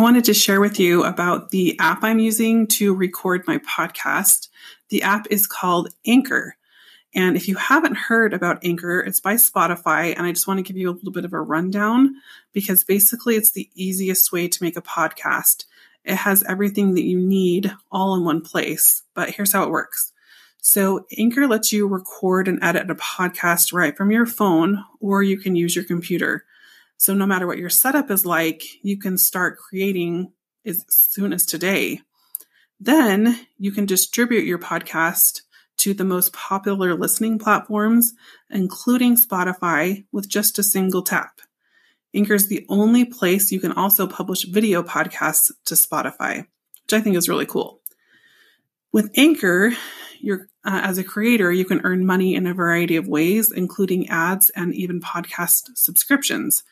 I wanted to share with you about the app I'm using to record my podcast. The app is called Anchor. And if you haven't heard about Anchor, it's by Spotify. And I just want to give you a little bit of a rundown because basically it's the easiest way to make a podcast. It has everything that you need all in one place. But here's how it works. So Anchor lets you record and edit a podcast right from your phone, or you can use your computer. So no matter what your setup is like, you can start creating as soon as today. Then you can distribute your podcast to the most popular listening platforms, including Spotify, with just a single tap. Anchor is the only place you can also publish video podcasts to Spotify, which I think is really cool. With Anchor, you're, uh, as a creator, you can earn money in a variety of ways, including ads and even podcast subscriptions.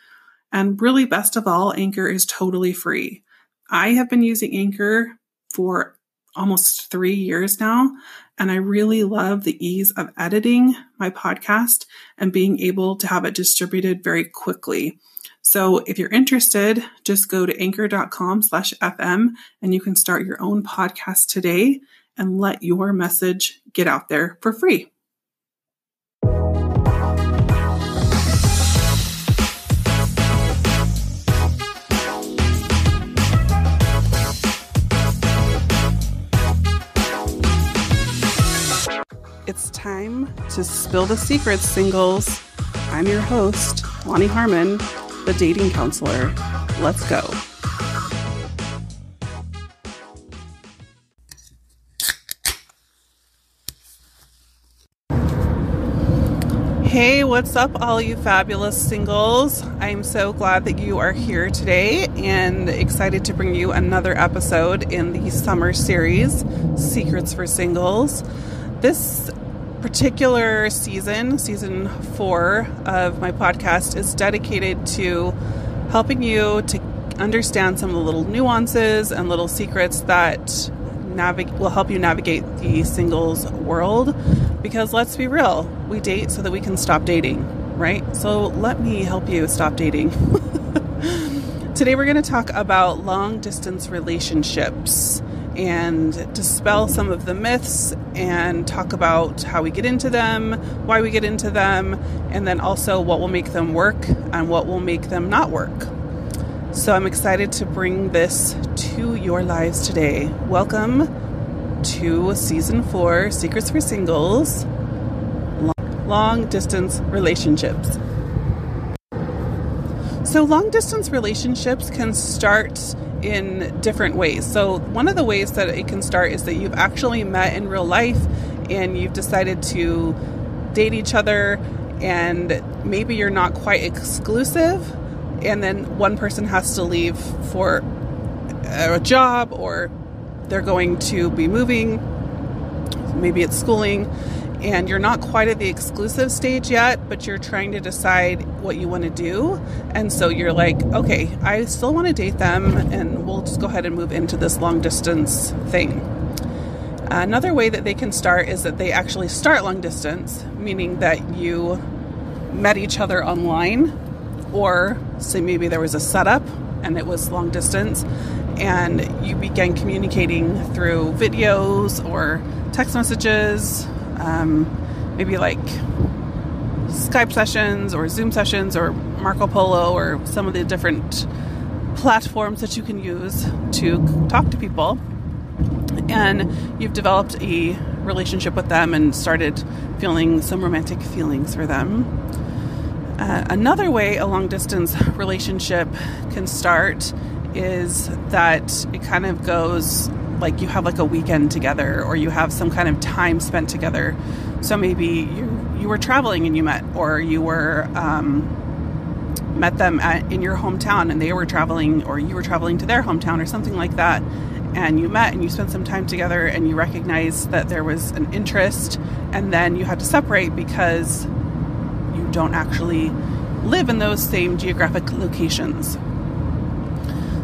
And really, best of all, Anchor is totally free. I have been using Anchor for almost three years now, and I really love the ease of editing my podcast and being able to have it distributed very quickly. So if you're interested, just go to anchor.com slash FM and you can start your own podcast today and let your message get out there for free. It's time to spill the secrets, singles. I'm your host, Lonnie Harmon, the dating counselor. Let's go. Hey, what's up, all you fabulous singles? I'm so glad that you are here today and excited to bring you another episode in the summer series, Secrets for Singles. This particular season, season four of my podcast, is dedicated to helping you to understand some of the little nuances and little secrets that navigate will help you navigate the singles world. Because let's be real, we date so that we can stop dating, right? So let me help you stop dating. Today we're going to talk about long distance relationships and dispel some of the myths and talk about how we get into them, why we get into them, and then also what will make them work and what will make them not work. So I'm excited to bring this to your lives today. Welcome to season four Secrets for Singles Long Distance Relationships. So, long distance relationships can start in different ways. So, one of the ways that it can start is that you've actually met in real life and you've decided to date each other, and maybe you're not quite exclusive, and then one person has to leave for a job or they're going to be moving, maybe it's schooling, and you're not quite at the exclusive stage yet, but you're trying to decide what you want to do. And so you're like, okay, I still want to date them, and we'll just go ahead and move into this long distance thing. Another way that they can start is that they actually start long distance, meaning that you met each other online, or say maybe there was a setup and it was long distance, and you began communicating through videos or text messages um, maybe like Skype sessions or Zoom sessions or Marco Polo or some of the different platforms that you can use to talk to people. And you've developed a relationship with them and started feeling some romantic feelings for them. Uh, another way a long distance relationship can start is that it kind of goes like you have like a weekend together or you have some kind of time spent together. So maybe you you were traveling and you met, or you were um, met them at, in your hometown and they were traveling, or you were traveling to their hometown or something like that. And you met and you spent some time together and you recognized that there was an interest, and then you had to separate because you don't actually live in those same geographic locations.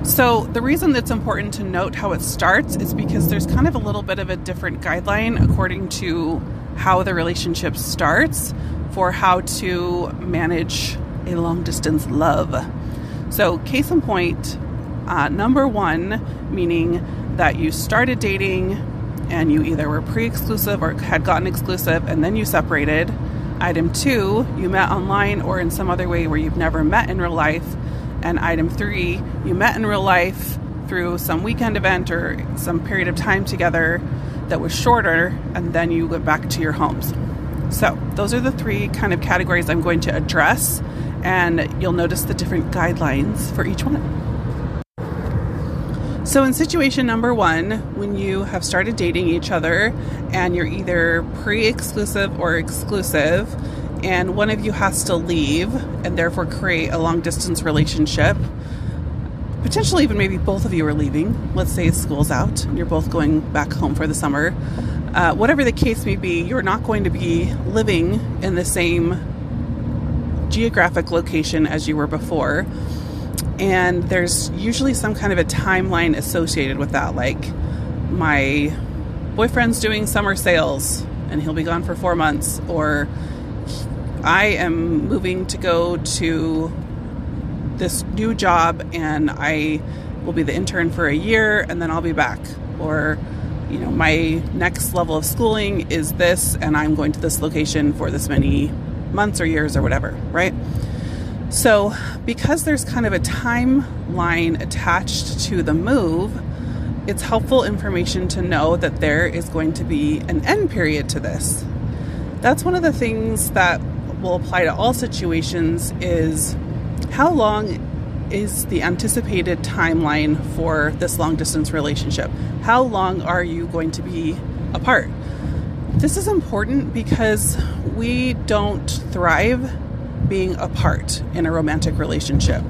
So, the reason that's important to note how it starts is because there's kind of a little bit of a different guideline according to how the relationship starts for how to manage a long distance love. So, case in point, Uh, number one, meaning that you started dating and you either were pre exclusive or had gotten exclusive and then you separated. Item two, you met online or in some other way where you've never met in real life. And item three, you met in real life through some weekend event or some period of time together that was shorter, and then you went back to your homes. So, those are the three kind of categories I'm going to address, and you'll notice the different guidelines for each one. So, in situation number one, when you have started dating each other and you're either pre exclusive or exclusive, and one of you has to leave and therefore create a long distance relationship, potentially even maybe both of you are leaving. Let's say school's out and you're both going back home for the summer. Uh, whatever the case may be, you're not going to be living in the same geographic location as you were before. And there's usually some kind of a timeline associated with that. Like, my boyfriend's doing summer sales and he'll be gone for four months, or I am moving to go to this new job and I will be the intern for a year and then I'll be back. Or, you know, my next level of schooling is this and I'm going to this location for this many months or years or whatever, right? So, because there's kind of a timeline attached to the move, it's helpful information to know that there is going to be an end period to this. That's one of the things that will apply to all situations is how long is the anticipated timeline for this long distance relationship? How long are you going to be apart? This is important because we don't thrive being apart in a romantic relationship.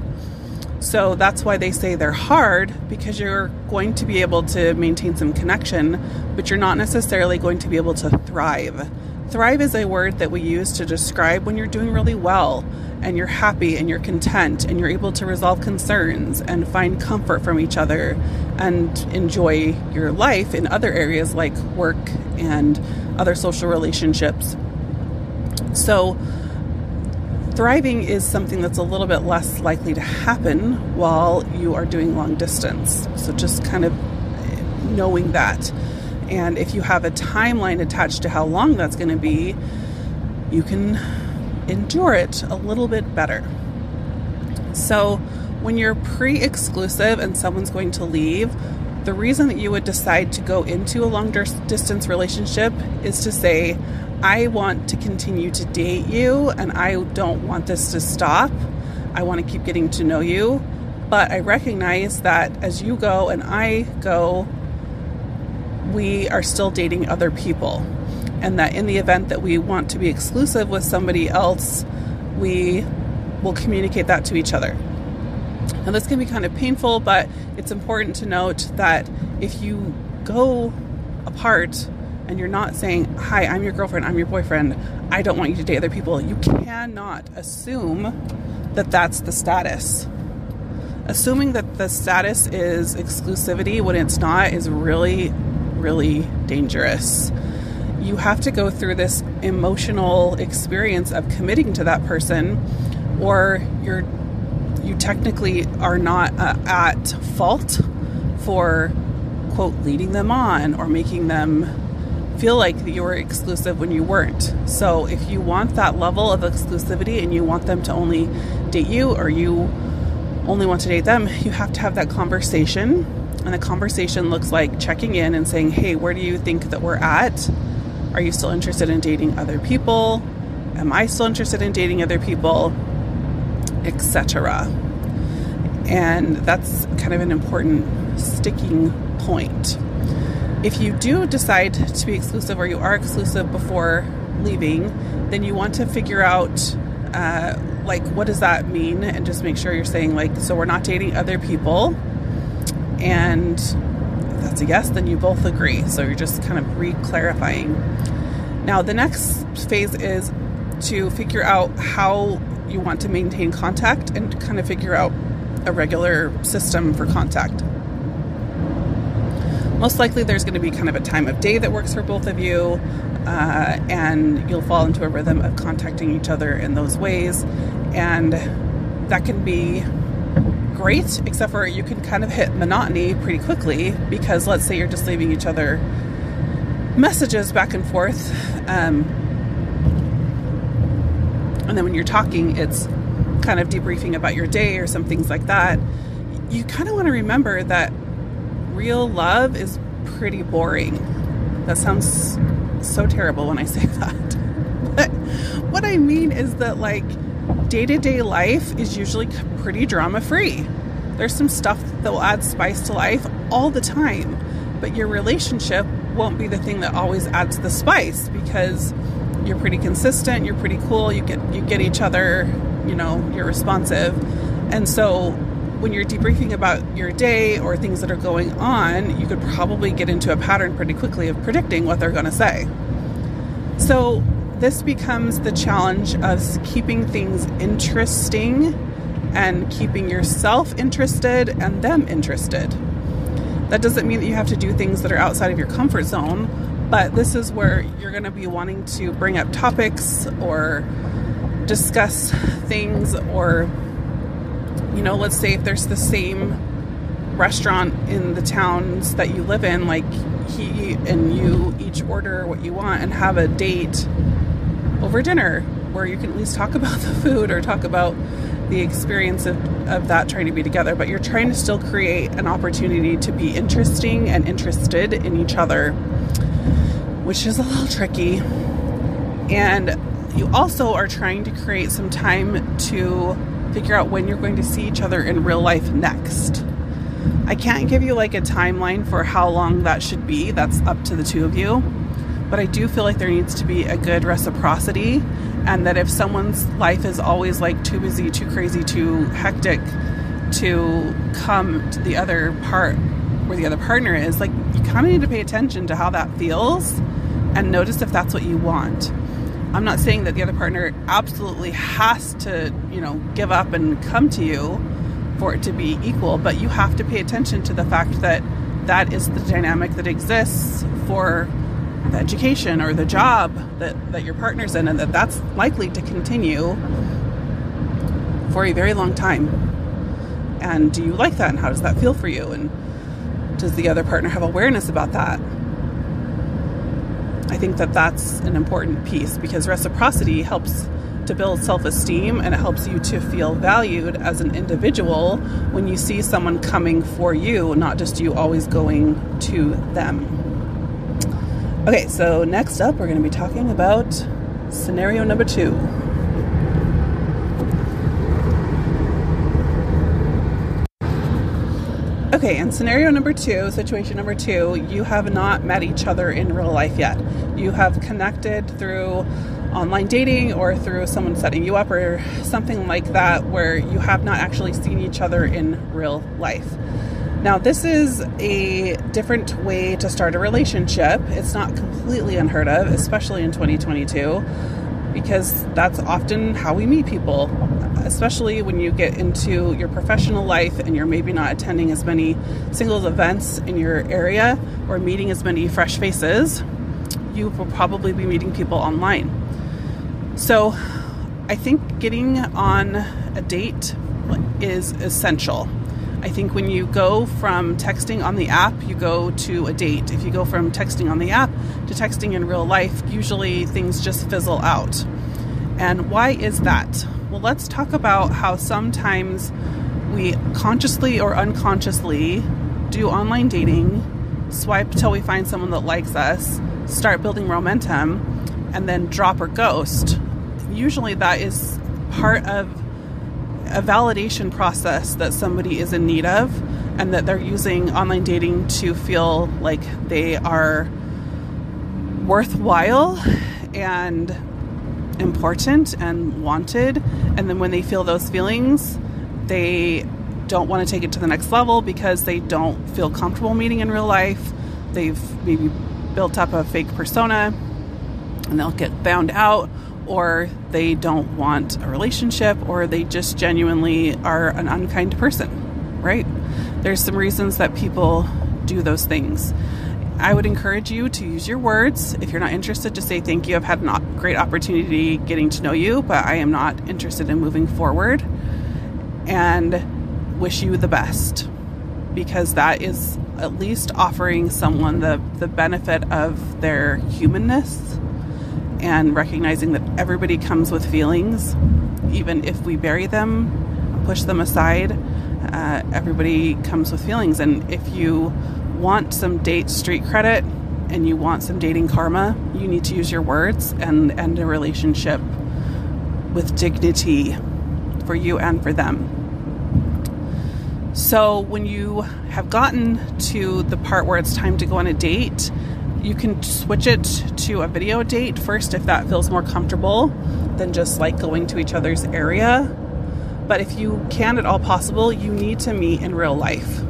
So that's why they say they're hard because you're going to be able to maintain some connection, but you're not necessarily going to be able to thrive. Thrive is a word that we use to describe when you're doing really well and you're happy and you're content and you're able to resolve concerns and find comfort from each other and enjoy your life in other areas like work and other social relationships. So, thriving is something that's a little bit less likely to happen while you are doing long distance. So, just kind of knowing that. And if you have a timeline attached to how long that's going to be, you can endure it a little bit better. So, when you're pre exclusive and someone's going to leave, the reason that you would decide to go into a long distance relationship is to say, I want to continue to date you and I don't want this to stop. I want to keep getting to know you. But I recognize that as you go and I go, we are still dating other people and that in the event that we want to be exclusive with somebody else, we will communicate that to each other. Now, this can be kind of painful, but it's important to note that if you go apart and you're not saying, Hi, I'm your girlfriend, I'm your boyfriend, I don't want you to date other people, you cannot assume that that's the status. Assuming that the status is exclusivity when it's not is really, really dangerous you have to go through this emotional experience of committing to that person or you're you technically are not uh, at fault for quote leading them on or making them feel like you were exclusive when you weren't. So if you want that level of exclusivity and you want them to only date you or you only want to date them, you have to have that conversation. And the conversation looks like checking in and saying, "Hey, where do you think that we're at?" Are you still interested in dating other people? Am I still interested in dating other people? Etc. And that's kind of an important sticking point. If you do decide to be exclusive or you are exclusive before leaving, then you want to figure out uh, like what does that mean and just make sure you're saying like so we're not dating other people and that's a yes, then you both agree. So you're just kind of re clarifying. Now, the next phase is to figure out how you want to maintain contact and kind of figure out a regular system for contact. Most likely, there's going to be kind of a time of day that works for both of you, uh, and you'll fall into a rhythm of contacting each other in those ways. And that can be great, except for you can kind of hit monotony pretty quickly because let's say you're just leaving each other messages back and forth. Um, and then when you're talking, it's kind of debriefing about your day or some things like that. You kind of want to remember that real love is pretty boring. That sounds so terrible when I say that. But what I mean is that, like, day to day life is usually pretty drama free. There's some stuff that will add spice to life all the time, but your relationship won't be the thing that always adds the spice because you're pretty consistent, you're pretty cool, you get you get each other, you know, you're responsive. And so when you're debriefing about your day or things that are going on, you could probably get into a pattern pretty quickly of predicting what they're going to say. So this becomes the challenge of keeping things interesting and keeping yourself interested and them interested. That doesn't mean that you have to do things that are outside of your comfort zone, but this is where you're going to be wanting to bring up topics or discuss things or you know, let's say if there's the same restaurant in the towns that you live in, like he and you each order what you want and have a date over dinner where you can at least talk about the food or talk about the experience of, of that trying to be together, but you're trying to still create an opportunity to be interesting and interested in each other, which is a little tricky. And you also are trying to create some time to figure out when you're going to see each other in real life next. I can't give you like a timeline for how long that should be, that's up to the two of you. But I do feel like there needs to be a good reciprocity, and that if someone's life is always like too busy, too crazy, too hectic to come to the other part where the other partner is, like you kind of need to pay attention to how that feels and notice if that's what you want. I'm not saying that the other partner absolutely has to, you know, give up and come to you for it to be equal, but you have to pay attention to the fact that that is the dynamic that exists for the education or the job that, that your partner's in, and that that's likely to continue for a very long time. And do you like that? And how does that feel for you? And does the other partner have awareness about that? I think that that's an important piece because reciprocity helps to build self esteem and it helps you to feel valued as an individual when you see someone coming for you, not just you always going to them. Okay, so next up, we're going to be talking about scenario number two. Okay, and scenario number two, situation number two, you have not met each other in real life yet. You have connected through online dating or through someone setting you up or something like that where you have not actually seen each other in real life. Now, this is a different way to start a relationship. It's not completely unheard of, especially in 2022, because that's often how we meet people, especially when you get into your professional life and you're maybe not attending as many singles events in your area or meeting as many fresh faces. You will probably be meeting people online. So, I think getting on a date is essential. I think when you go from texting on the app, you go to a date. If you go from texting on the app to texting in real life, usually things just fizzle out. And why is that? Well, let's talk about how sometimes we consciously or unconsciously do online dating, swipe till we find someone that likes us, start building momentum, and then drop or ghost. Usually that is part of a validation process that somebody is in need of and that they're using online dating to feel like they are worthwhile and important and wanted. And then when they feel those feelings, they don't want to take it to the next level because they don't feel comfortable meeting in real life. They've maybe built up a fake persona and they'll get found out or they don't want a relationship, or they just genuinely are an unkind person, right? There's some reasons that people do those things. I would encourage you to use your words. If you're not interested, to say thank you. I've had a great opportunity getting to know you, but I am not interested in moving forward. And wish you the best because that is at least offering someone the, the benefit of their humanness and recognizing that everybody comes with feelings, even if we bury them, push them aside. Uh, everybody comes with feelings, and if you want some date street credit and you want some dating karma, you need to use your words and end a relationship with dignity for you and for them. So, when you have gotten to the part where it's time to go on a date, you can switch it to a video date first if that feels more comfortable than just like going to each other's area. But if you can at all possible, you need to meet in real life.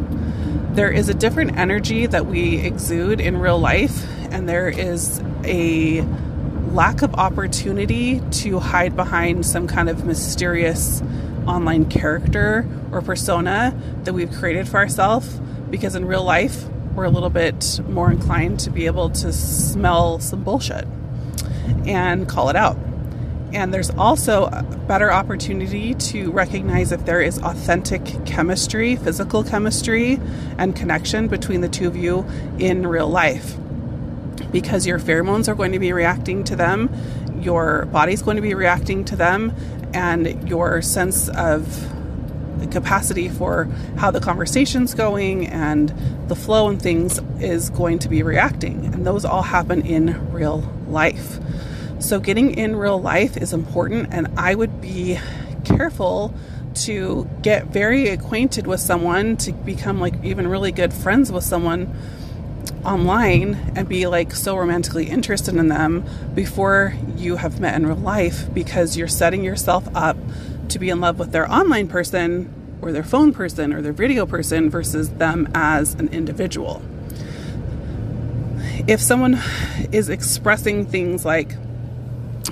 There is a different energy that we exude in real life, and there is a lack of opportunity to hide behind some kind of mysterious online character or persona that we've created for ourselves because in real life we're a little bit more inclined to be able to smell some bullshit and call it out. And there's also a better opportunity to recognize if there is authentic chemistry, physical chemistry, and connection between the two of you in real life. Because your pheromones are going to be reacting to them, your body's going to be reacting to them, and your sense of the capacity for how the conversation's going and the flow and things is going to be reacting. And those all happen in real life. So, getting in real life is important, and I would be careful to get very acquainted with someone, to become like even really good friends with someone online and be like so romantically interested in them before you have met in real life because you're setting yourself up to be in love with their online person or their phone person or their video person versus them as an individual. If someone is expressing things like,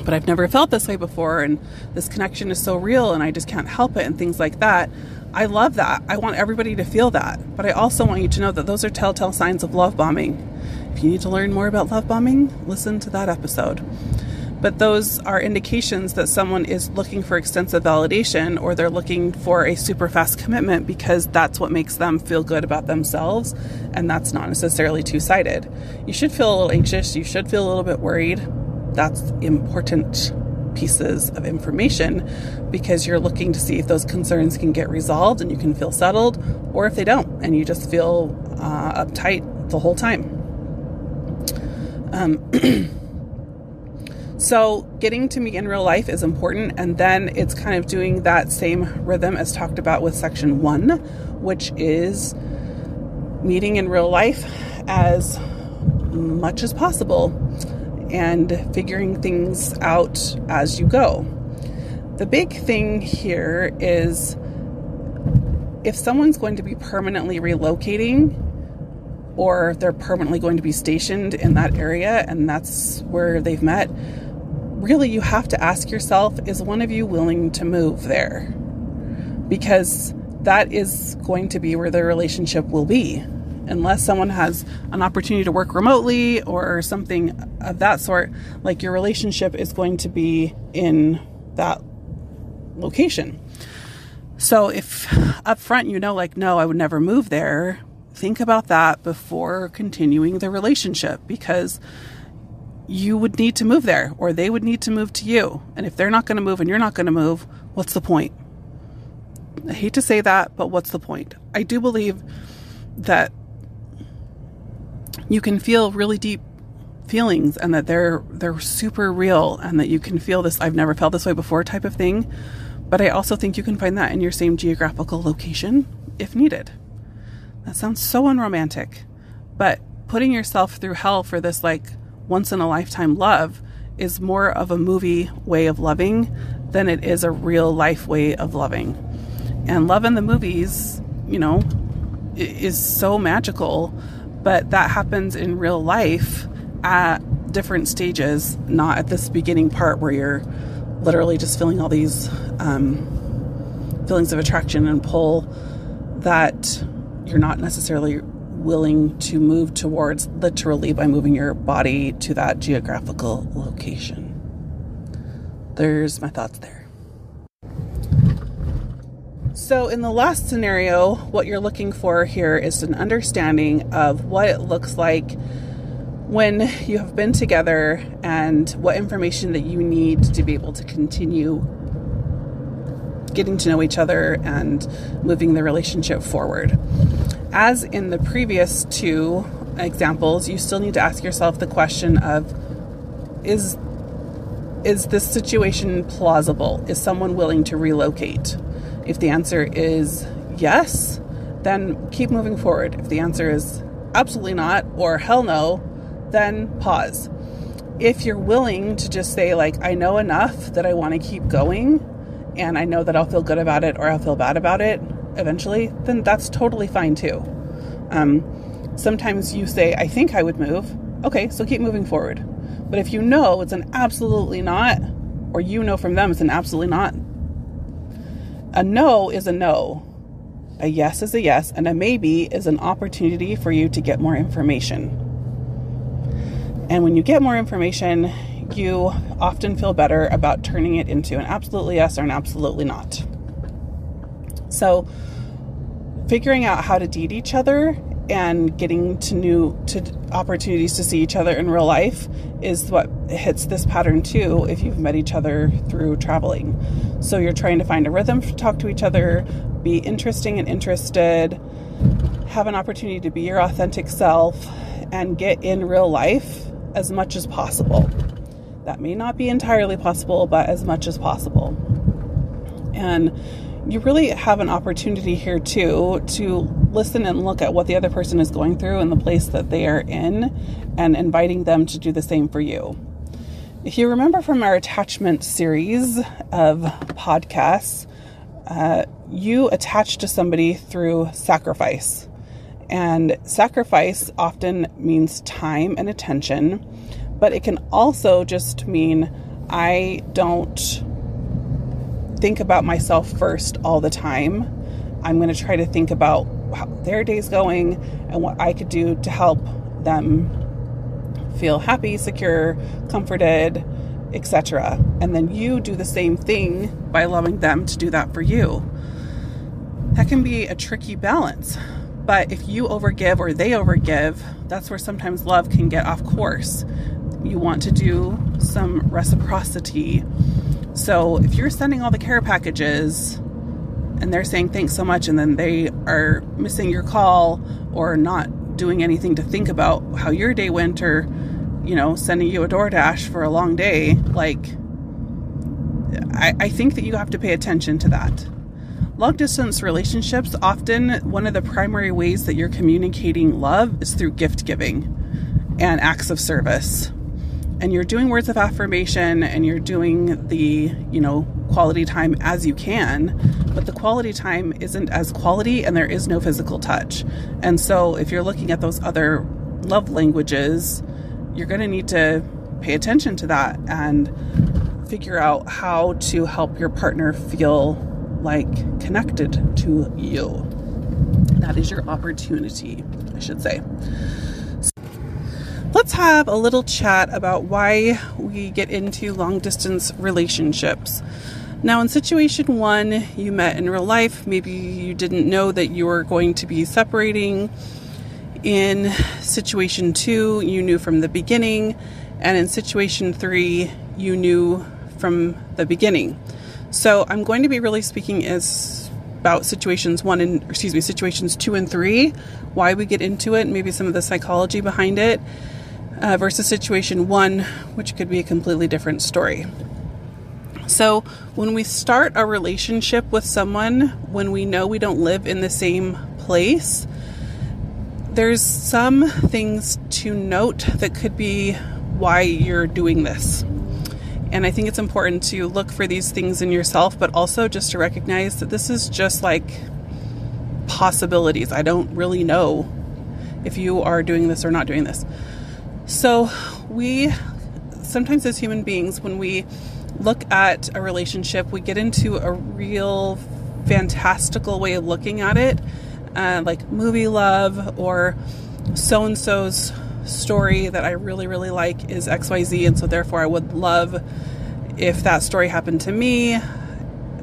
but I've never felt this way before, and this connection is so real, and I just can't help it, and things like that, I love that. I want everybody to feel that. But I also want you to know that those are telltale signs of love bombing. If you need to learn more about love bombing, listen to that episode. But those are indications that someone is looking for extensive validation or they're looking for a super fast commitment because that's what makes them feel good about themselves. And that's not necessarily two sided. You should feel a little anxious, you should feel a little bit worried. That's important pieces of information because you're looking to see if those concerns can get resolved and you can feel settled, or if they don't and you just feel uh, uptight the whole time. Um, so, getting to meet in real life is important, and then it's kind of doing that same rhythm as talked about with section one, which is meeting in real life as much as possible and figuring things out as you go. The big thing here is if someone's going to be permanently relocating or they're permanently going to be stationed in that area and that's where they've met, really you have to ask yourself is one of you willing to move there? Because that is going to be where the relationship will be unless someone has an opportunity to work remotely or something of that sort, like your relationship is going to be in that location. So if up front you know, like, no, I would never move there, think about that before continuing the relationship because you would need to move there or they would need to move to you. And if they're not going to move and you're not going to move, what's the point? I hate to say that, but what's the point? I do believe that you can feel really deep feelings and that they're they're super real and that you can feel this I've never felt this way before type of thing. But I also think you can find that in your same geographical location if needed. That sounds so unromantic. But putting yourself through hell for this like once in a lifetime love is more of a movie way of loving than it is a real life way of loving. And love in the movies, you know, is so magical but that happens in real life at different stages, not at this beginning part where you're literally just feeling all these um, feelings of attraction and pull that you're not necessarily willing to move towards literally by moving your body to that geographical location. There's my thoughts there. So, in the last scenario, what you're looking for here is an understanding of what it looks like when you have been together and what information that you need to be able to continue getting to know each other and moving the relationship forward. As in the previous two examples, you still need to ask yourself the question of is is this situation plausible? Is someone willing to relocate? If the answer is yes, then keep moving forward. If the answer is absolutely not or hell no, then pause. If you're willing to just say, like, I know enough that I want to keep going and I know that I'll feel good about it or I'll feel bad about it eventually, then that's totally fine too. Um, sometimes you say, I think I would move. Okay, so keep moving forward. But if you know it's an absolutely not, or you know from them it's an absolutely not, a no is a no. A yes is a yes, and a maybe is an opportunity for you to get more information. And when you get more information, you often feel better about turning it into an absolutely yes or an absolutely not. So, figuring out how to date each other and getting to new to opportunities to see each other in real life is what hits this pattern too if you've met each other through traveling. So you're trying to find a rhythm to talk to each other, be interesting and interested, have an opportunity to be your authentic self and get in real life as much as possible. That may not be entirely possible, but as much as possible. And you really have an opportunity here too to listen and look at what the other person is going through and the place that they are in and inviting them to do the same for you. If you remember from our attachment series of podcasts, uh, you attach to somebody through sacrifice. And sacrifice often means time and attention, but it can also just mean I don't think about myself first all the time. I'm going to try to think about how their day's going and what I could do to help them feel happy, secure, comforted, etc. And then you do the same thing by allowing them to do that for you. That can be a tricky balance. But if you overgive or they overgive, that's where sometimes love can get off course. You want to do some reciprocity so if you're sending all the care packages and they're saying thanks so much and then they are missing your call or not doing anything to think about how your day went or you know sending you a DoorDash for a long day like I, I think that you have to pay attention to that. Long distance relationships often one of the primary ways that you're communicating love is through gift giving and acts of service and you're doing words of affirmation and you're doing the, you know, quality time as you can, but the quality time isn't as quality and there is no physical touch. And so if you're looking at those other love languages, you're going to need to pay attention to that and figure out how to help your partner feel like connected to you. That is your opportunity, I should say let's have a little chat about why we get into long distance relationships. Now, in situation one, you met in real life. Maybe you didn't know that you were going to be separating. In situation two, you knew from the beginning. And in situation three, you knew from the beginning. So I'm going to be really speaking as about situations one and excuse me situations two and three why we get into it maybe some of the psychology behind it uh, versus situation one, which could be a completely different story. So, when we start a relationship with someone, when we know we don't live in the same place, there's some things to note that could be why you're doing this. And I think it's important to look for these things in yourself, but also just to recognize that this is just like possibilities. I don't really know if you are doing this or not doing this. So, we sometimes as human beings, when we look at a relationship, we get into a real fantastical way of looking at it, uh, like movie love or so and so's story that I really, really like is XYZ, and so therefore I would love if that story happened to me.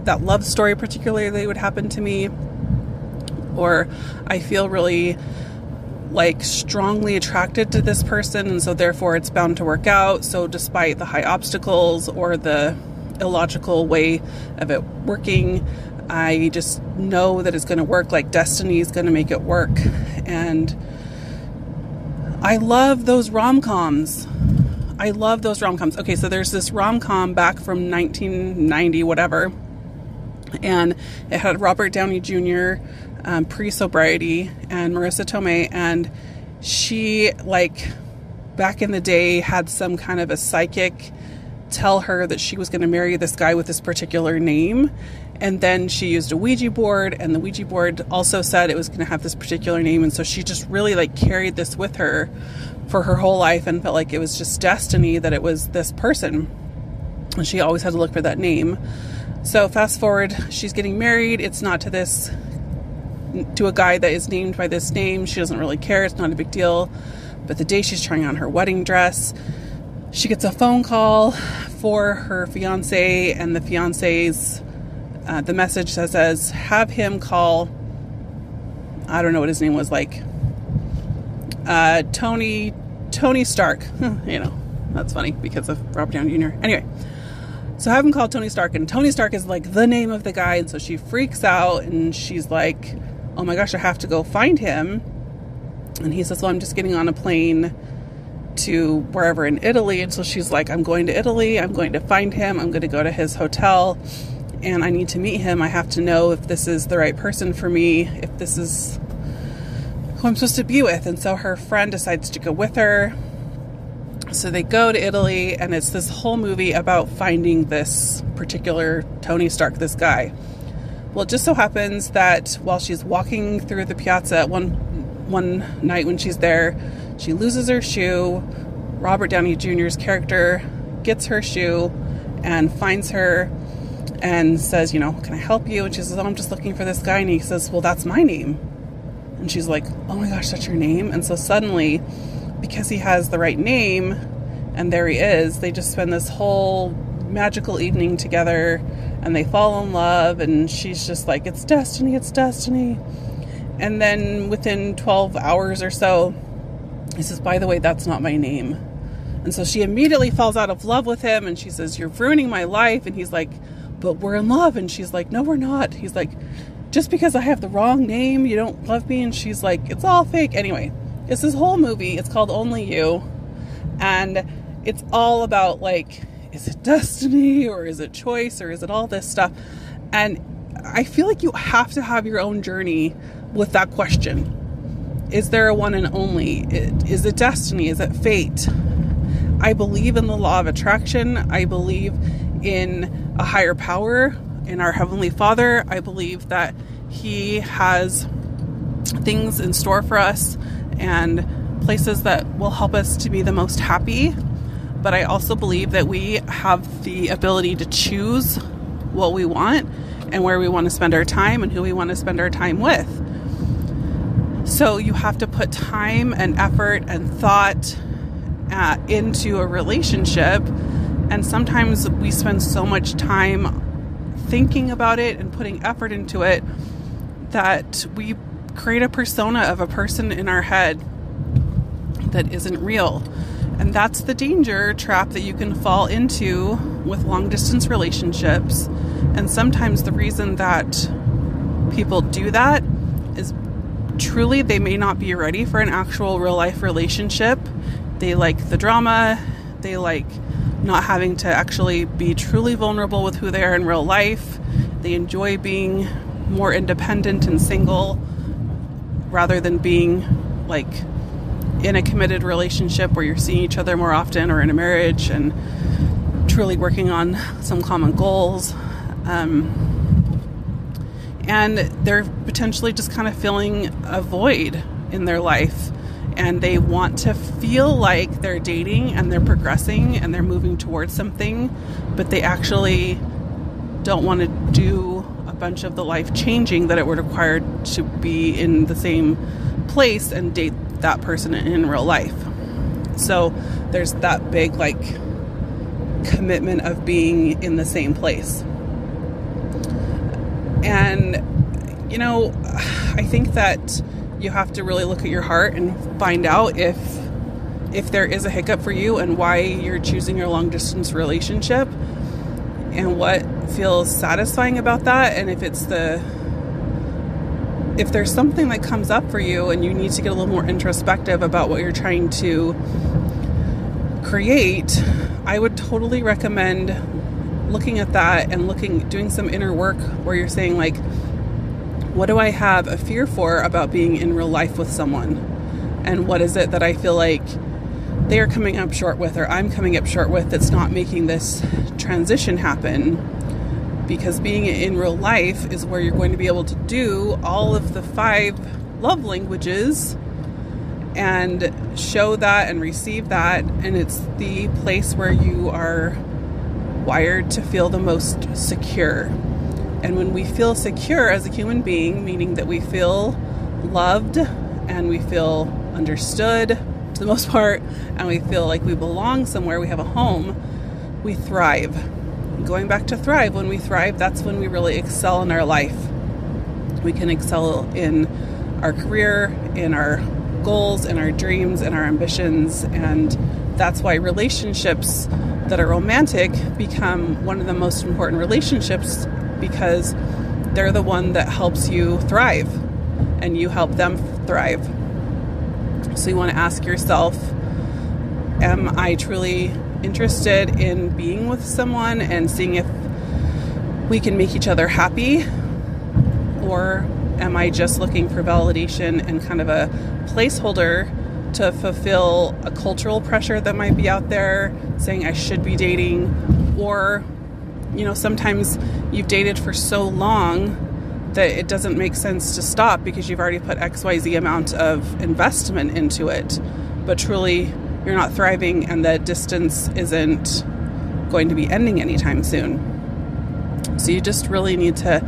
that love story particularly would happen to me, or I feel really like strongly attracted to this person and so therefore it's bound to work out. So despite the high obstacles or the illogical way of it working, I just know that it's going to work like destiny is going to make it work. And I love those rom-coms. I love those rom-coms. Okay, so there's this rom-com back from 1990 whatever. And it had Robert Downey Jr um, pre sobriety and Marisa Tomei, and she like back in the day had some kind of a psychic tell her that she was going to marry this guy with this particular name. And then she used a Ouija board, and the Ouija board also said it was going to have this particular name. And so she just really like carried this with her for her whole life and felt like it was just destiny that it was this person. And she always had to look for that name. So fast forward, she's getting married. It's not to this to a guy that is named by this name. She doesn't really care, it's not a big deal. But the day she's trying on her wedding dress, she gets a phone call for her fiance, and the fiance's uh, the message says, says, have him call. I don't know what his name was like. Uh, Tony Tony Stark. you know, that's funny because of Robert Downey Jr. Anyway, so I have him call Tony Stark, and Tony Stark is like the name of the guy, and so she freaks out and she's like, oh my gosh, I have to go find him. And he says, well, I'm just getting on a plane to wherever in Italy. And so she's like, I'm going to Italy. I'm going to find him. I'm going to go to his hotel and I need to meet him. I have to know if this is the right person for me, if this is who I'm supposed to be with. And so her friend decides to go with her. So they go to Italy, and it's this whole movie about finding this particular Tony Stark, this guy. Well, it just so happens that while she's walking through the piazza one one night when she's there, she loses her shoe. Robert Downey Jr.'s character gets her shoe and finds her and says, you know, can I help you? And she says, oh, I'm just looking for this guy. And he says, well, that's my name. And she's like, oh my gosh, that's your name. And so suddenly, because he has the right name, and there he is, they just spend this whole magical evening together and they fall in love and she's just like it's destiny it's destiny. And then within 12 hours or so he says by the way that's not my name. And so she immediately falls out of love with him and she says you're ruining my life. And he's like but we're in love. And she's like no we're not. He's like just because i have the wrong name you don't love me? And she's like it's all fake. Anyway it's this whole movie it's called only you and it's all about like is it destiny or is it choice or is it all this stuff? And I feel like you have to have your own journey with that question. Is there a one and only? Is it destiny? Is it fate? I believe in the law of attraction. I believe in a higher power, in our Heavenly Father. I believe that He has things in store for us and places that will help us to be the most happy but I also believe that we have the ability to choose what we want and where we want to spend our time and who we want to spend our time with. So you have to put time and effort and thought uh, into a relationship. And sometimes we spend so much time thinking about it and putting effort into it that we create a persona of a person in our head that isn't real. And that's the danger trap that you can fall into with long distance relationships. And sometimes the reason that people do that is truly they may not be ready for an actual real life relationship. They like the drama, they like not having to actually be truly vulnerable with who they are in real life. They enjoy being more independent and single rather than being like in a committed relationship where you're seeing each other more often or in a marriage and truly working on some common goals. Um, and they're potentially just kind of filling a void in their life and they want to feel like they're dating and they're progressing and they're moving towards something, but they actually don't want to do bunch of the life changing that it would require to be in the same place and date that person in real life. So there's that big like commitment of being in the same place. And, you know, I think that you have to really look at your heart and find out if if there is a hiccup for you and why you're choosing your long distance relationship and what feels satisfying about that and if it's the if there's something that comes up for you and you need to get a little more introspective about what you're trying to create, I would totally recommend looking at that and looking doing some inner work where you're saying like what do I have a fear for about being in real life with someone? And what is it that I feel like they are coming up short with or I'm coming up short with that's not making this transition happen? Because being in real life is where you're going to be able to do all of the five love languages and show that and receive that. And it's the place where you are wired to feel the most secure. And when we feel secure as a human being, meaning that we feel loved and we feel understood to the most part, and we feel like we belong somewhere, we have a home, we thrive. Going back to thrive, when we thrive, that's when we really excel in our life. We can excel in our career, in our goals, in our dreams, in our ambitions, and that's why relationships that are romantic become one of the most important relationships because they're the one that helps you thrive and you help them thrive. So you want to ask yourself Am I truly interested in being with someone and seeing if we can make each other happy? Or am I just looking for validation and kind of a placeholder to fulfill a cultural pressure that might be out there saying I should be dating, or, you know, sometimes you've dated for so long that it doesn't make sense to stop because you've already put XYZ amount of investment into it, but truly you're not thriving and the distance isn't going to be ending anytime soon. So you just really need to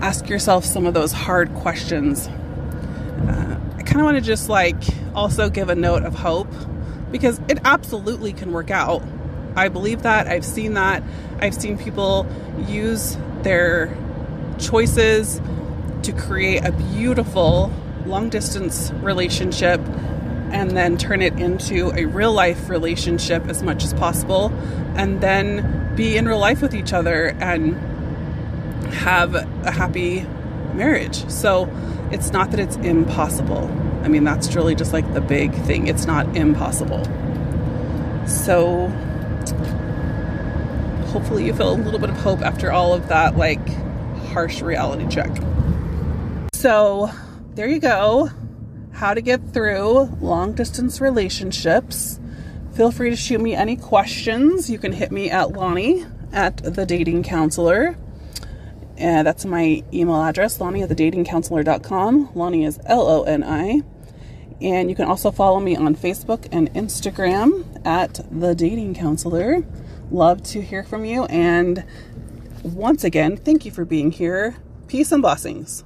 ask yourself some of those hard questions. Uh, I kind of want to just like also give a note of hope because it absolutely can work out. I believe that. I've seen that. I've seen people use their choices to create a beautiful long distance relationship and then turn it into a real life relationship as much as possible and then be in real life with each other and have a happy marriage. So it's not that it's impossible. I mean, that's really just like the big thing. It's not impossible. So hopefully you feel a little bit of hope after all of that, like harsh reality check. So there you go. How to get through long distance relationships. Feel free to shoot me any questions. You can hit me at Lonnie at the dating counselor. And that's my email address, Lonnie at the dating datingcounselor.com. Lonnie is L O N I. And you can also follow me on Facebook and Instagram at The Dating Counselor. Love to hear from you. And once again, thank you for being here. Peace and blessings.